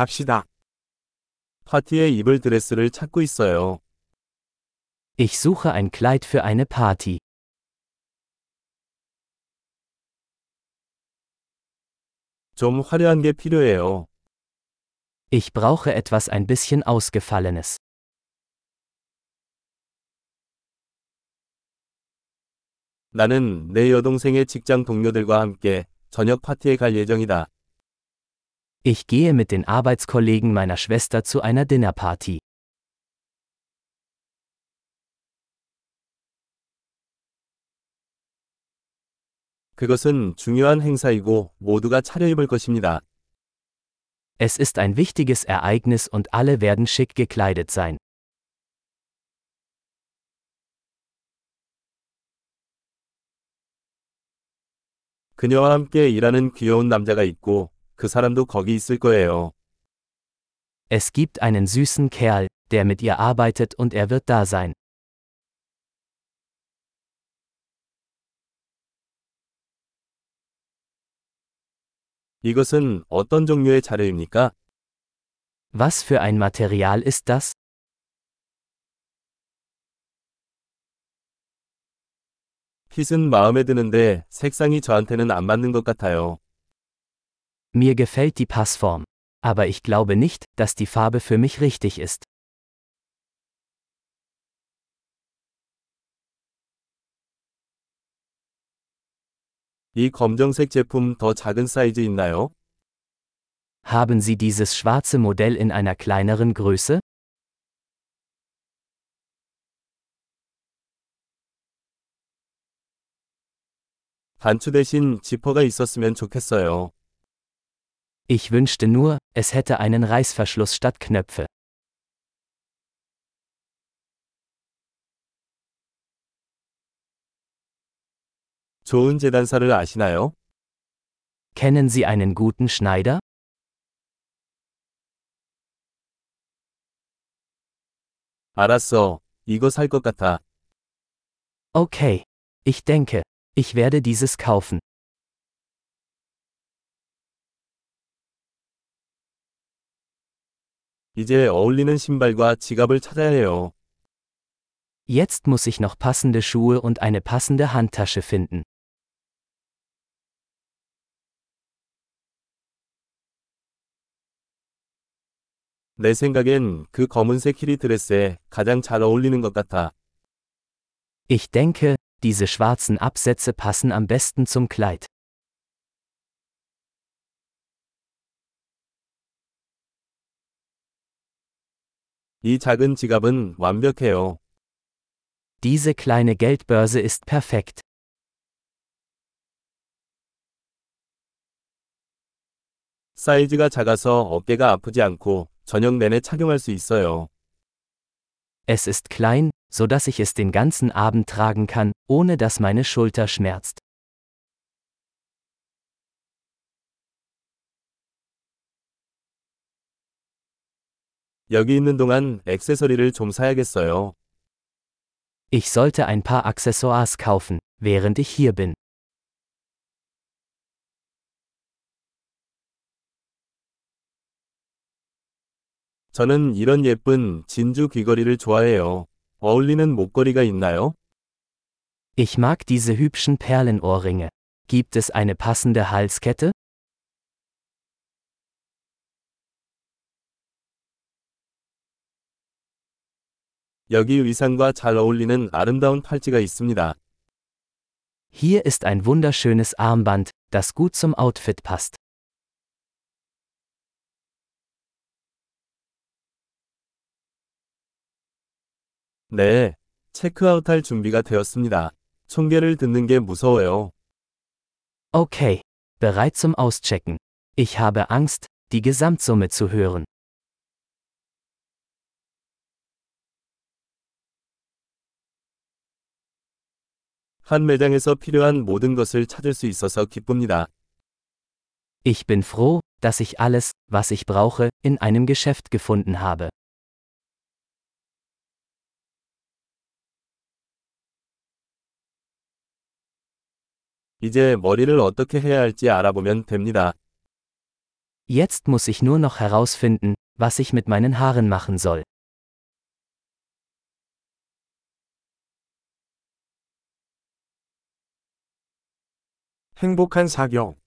갑시다. 파티에 입을 드레스를 찾고 있어요. Ich suche ein Kleid für eine Party. 좀 화려한 게 필요해요. Ich brauche etwas ein bisschen Ausgefallenes. 나는 내 여동생의 직장 동료들과 함께 저녁 파티에 갈 예정이다. Ich gehe mit den Arbeitskollegen meiner Schwester zu einer Dinnerparty. 그것은 중요한 행사이고 모두가 차려입을 것입니다. Es ist ein wichtiges Ereignis und alle werden schick gekleidet sein. 그녀와 함께 일하는 귀여운 남자가 있고 그 사람도 거기 있을 거예요. Es gibt einen süßen Kerl, der mit ihr arbeitet und er wird da sein. 이것은 어떤 종류의 자료입니까? Was für ein Material ist das? 핏은 마음에 드는데 색상이 저한테는 안 맞는 것 같아요. Mir gefällt die Passform. Aber ich glaube nicht, dass die Farbe für mich richtig ist. 이 검정색 제품 더 작은 사이즈 있나요? Haben Sie dieses schwarze Modell in einer kleineren Größe? 단추 대신 지퍼가 있었으면 좋겠어요. Ich wünschte nur, es hätte einen Reißverschluss statt Knöpfe. 좋은 재단사를 아시나요? Kennen Sie einen guten Schneider? 알았어. 이거 살 것 같아. Okay. Ich denke, ich werde dieses kaufen. 이제 어울리는 신발과 지갑을 찾아야 해요. Jetzt muss ich noch passende Schuhe und eine passende Handtasche finden. 내 생각엔 그 검은색 히리 드레스에 가장 잘 어울리는 것 같아. Ich denke, diese schwarzen Absätze passen am besten zum Kleid. 이 작은 지갑은 완벽해요. Diese kleine Geldbörse ist perfekt. 사이즈가 작아서 어깨가 아프지 않고 저녁 내내 착용할 수 있어요. Es ist klein, so dass ich es den ganzen Abend tragen kann, ohne dass meine Schulter schmerzt. 여기 있는 동안 액세서리를 좀 사야겠어요. Ich sollte ein paar Accessoires kaufen, während ich hier bin. 저는 이런 예쁜 진주 귀걸이를 좋아해요. 어울리는 목걸이가 있나요? Ich mag diese hübschen Perlenohrringe. Gibt es eine passende Halskette? 여기 의상과 잘 어울리는 아름다운 팔찌가 있습니다. Hier ist ein wunderschönes Armband, das gut zum Outfit passt. 네, 체크아웃할 준비가 되었습니다. 총계를 듣는 게 무서워요. Okay. Bereit zum Auschecken. Ich habe Angst, die Gesamtsumme zu hören. 한 매장에서 필요한 모든 것을 찾을 수 있어서 기쁩니다. Ich bin froh, dass ich alles, was ich brauche, in einem Geschäft gefunden habe. 이제 머리를 어떻게 해야 할지 알아보면 됩니다. Jetzt muss ich nur noch herausfinden, was ich mit meinen Haaren machen soll. 행복한 사격.